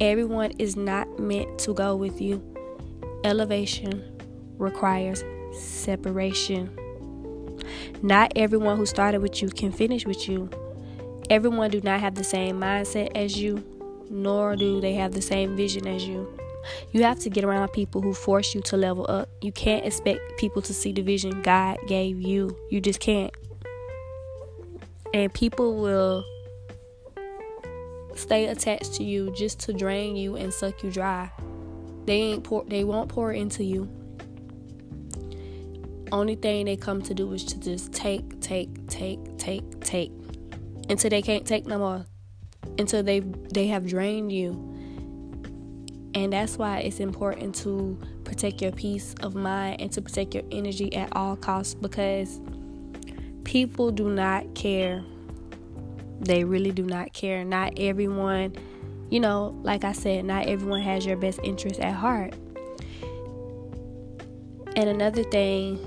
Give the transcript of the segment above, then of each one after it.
Everyone is not meant to go with you. Elevation requires separation. Not everyone who started with you can finish with you. Everyone do not have the same mindset as you, nor do they have the same vision as you. You have to get around people who force you to level up. You can't expect people to see the vision God gave you. You just can't. And people will stay attached to you just to drain you and suck you dry. They ain't pour they won't pour into you. Only thing they come to do is to just take, take, take, take, take. Until they can't take no more. Until they they have drained you. And that's why it's important to protect your peace of mind and to protect your energy at all costs because people do not care. They really do not care. Not everyone, you know, like I said, not everyone has your best interest at heart. And another thing,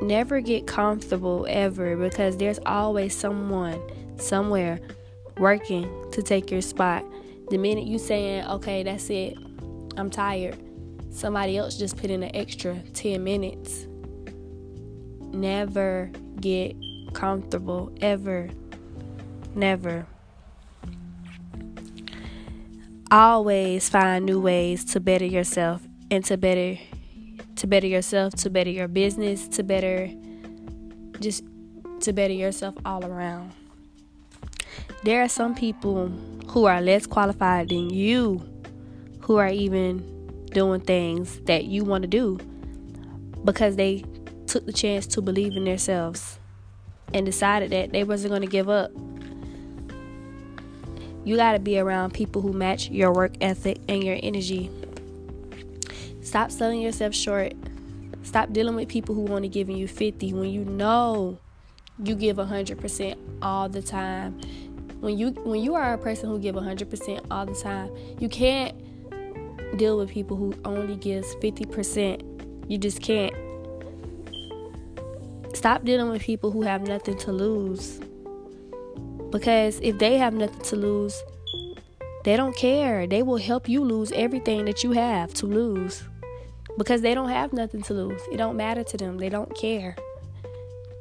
never get comfortable ever because there's always someone somewhere working to take your spot. The minute you saying, okay, that's it, I'm tired, somebody else just put in an extra 10 minutes. Never get comfortable ever. Never. Always find new ways to better yourself and to better to better yourself, to better your business, to better just to better yourself all around. There are some people who are less qualified than you who are even doing things that you want to do because they took the chance to believe in themselves and decided that they wasn't going to give up. You got to be around people who match your work ethic and your energy. Stop selling yourself short. Stop dealing with people who only giving you 50 when you know you give 100% all the time. When you when you are a person who give 100% all the time, you can't deal with people who only gives 50%. You just can't. Stop dealing with people who have nothing to lose. Because if they have nothing to lose, they don't care. They will help you lose everything that you have to lose. Because they don't have nothing to lose. It don't matter to them. They don't care.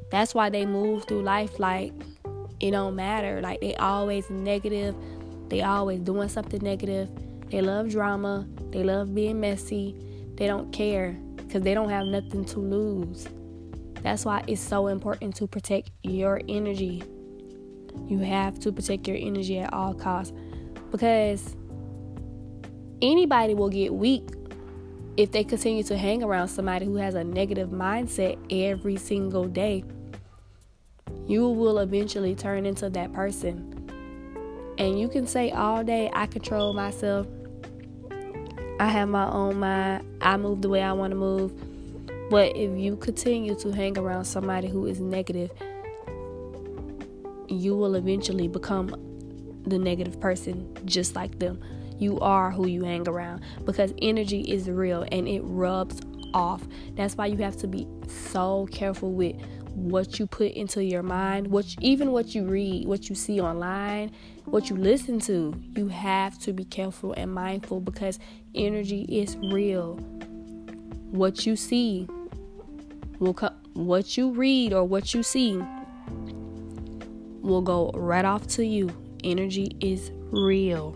That's why they move through life like it don't matter. Like they always negative. They always doing something negative. They love drama. They love being messy. They don't care because they don't have nothing to lose. That's why it's so important to protect your energy. You have to protect your energy at all costs because anybody will get weak if they continue to hang around somebody who has a negative mindset every single day. You will eventually turn into that person. And you can say all day, I control myself. I have my own mind. I move the way I want to move. But if you continue to hang around somebody who is negative, you will eventually become the negative person just like them. You are who you hang around because energy is real and it rubs off. That's why you have to be so careful with what you put into your mind, what even what you read, what you see online, what you listen to. You have to be careful and mindful because energy is real. What you see will come what you read or what you see will go right off to you. Energy is real.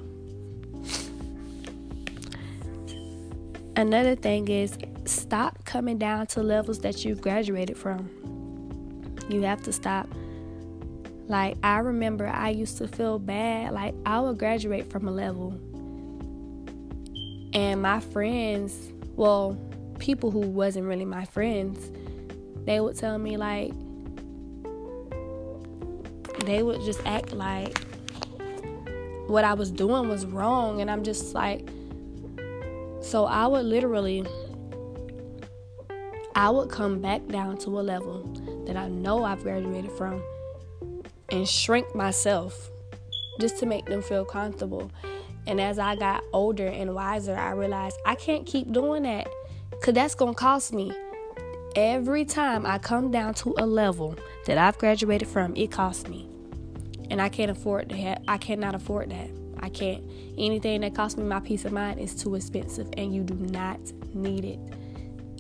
Another thing is stop coming down to levels that you've graduated from. You have to stop. Like, I remember I used to feel bad. Like, I would graduate from a level, and my friends, well, people who wasn't really my friends, they would tell me, like, they would just act like what I was doing was wrong. And I'm just like, so I would literally, I would come back down to a level that I know I've graduated from and shrink myself just to make them feel comfortable. And as I got older and wiser, I realized I can't keep doing that because that's going to cost me. Every time I come down to a level that I've graduated from, it costs me. And I can't afford to have, I cannot afford that. I can't. Anything that costs me my peace of mind is too expensive, and you do not need it.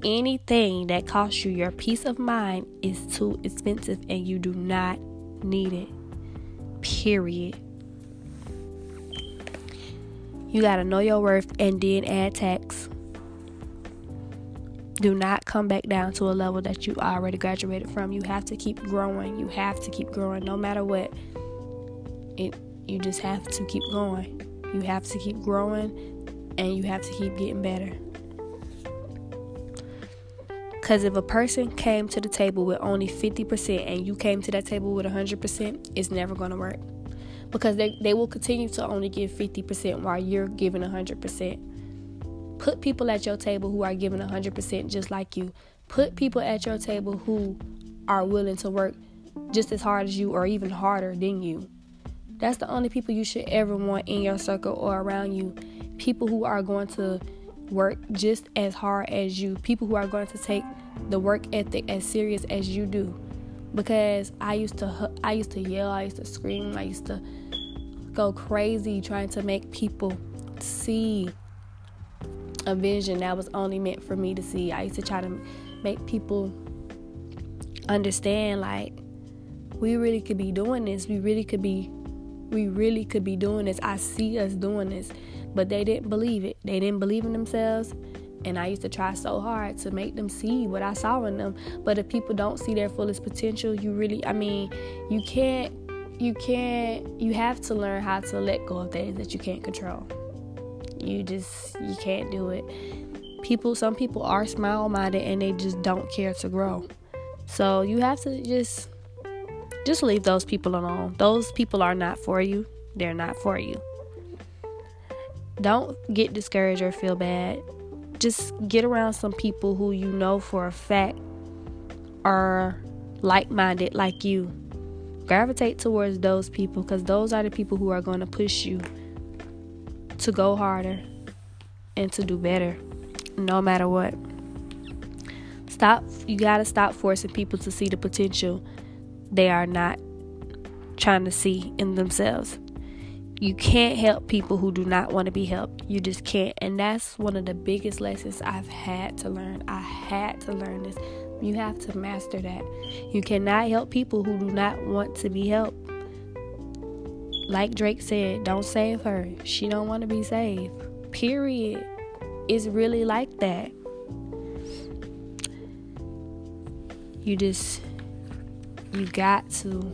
Anything that costs you your peace of mind is too expensive, and you do not need it. Period. You got to know your worth and then add tax. Do not come back down to a level that you already graduated from. You have to keep growing. You have to keep growing no matter what. It you just have to keep going. You have to keep growing and you have to keep getting better. Because if a person came to the table with only 50% and you came to that table with 100%, it's never going to work. Because they, they will continue to only give 50% while you're giving 100%. Put people at your table who are giving 100% just like you. Put people at your table who are willing to work just as hard as you or even harder than you. That's the only people you should ever want in your circle or around you. People who are going to work just as hard as you. People who are going to take the work ethic as serious as you do. Because I used to I used to yell, I used to scream, I used to go crazy trying to make people see a vision that was only meant for me to see. I used to try to make people understand like we really could be doing this. We really could be we really could be doing this. I see us doing this. But they didn't believe it. They didn't believe in themselves. And I used to try so hard to make them see what I saw in them. But if people don't see their fullest potential, you really, I mean, you can't, you can't, you have to learn how to let go of things that you can't control. You just, you can't do it. People, some people are smile minded and they just don't care to grow. So you have to just just leave those people alone. Those people are not for you. They're not for you. Don't get discouraged or feel bad. Just get around some people who you know for a fact are like minded like you. Gravitate towards those people because those are the people who are going to push you to go harder and to do better no matter what. Stop, you got to stop forcing people to see the potential they are not trying to see in themselves. You can't help people who do not want to be helped. You just can't. And that's one of the biggest lessons I've had to learn. I had to learn this. You have to master that. You cannot help people who do not want to be helped. Like Drake said, don't save her. She don't want to be saved. Period. It's really like that. You just you got to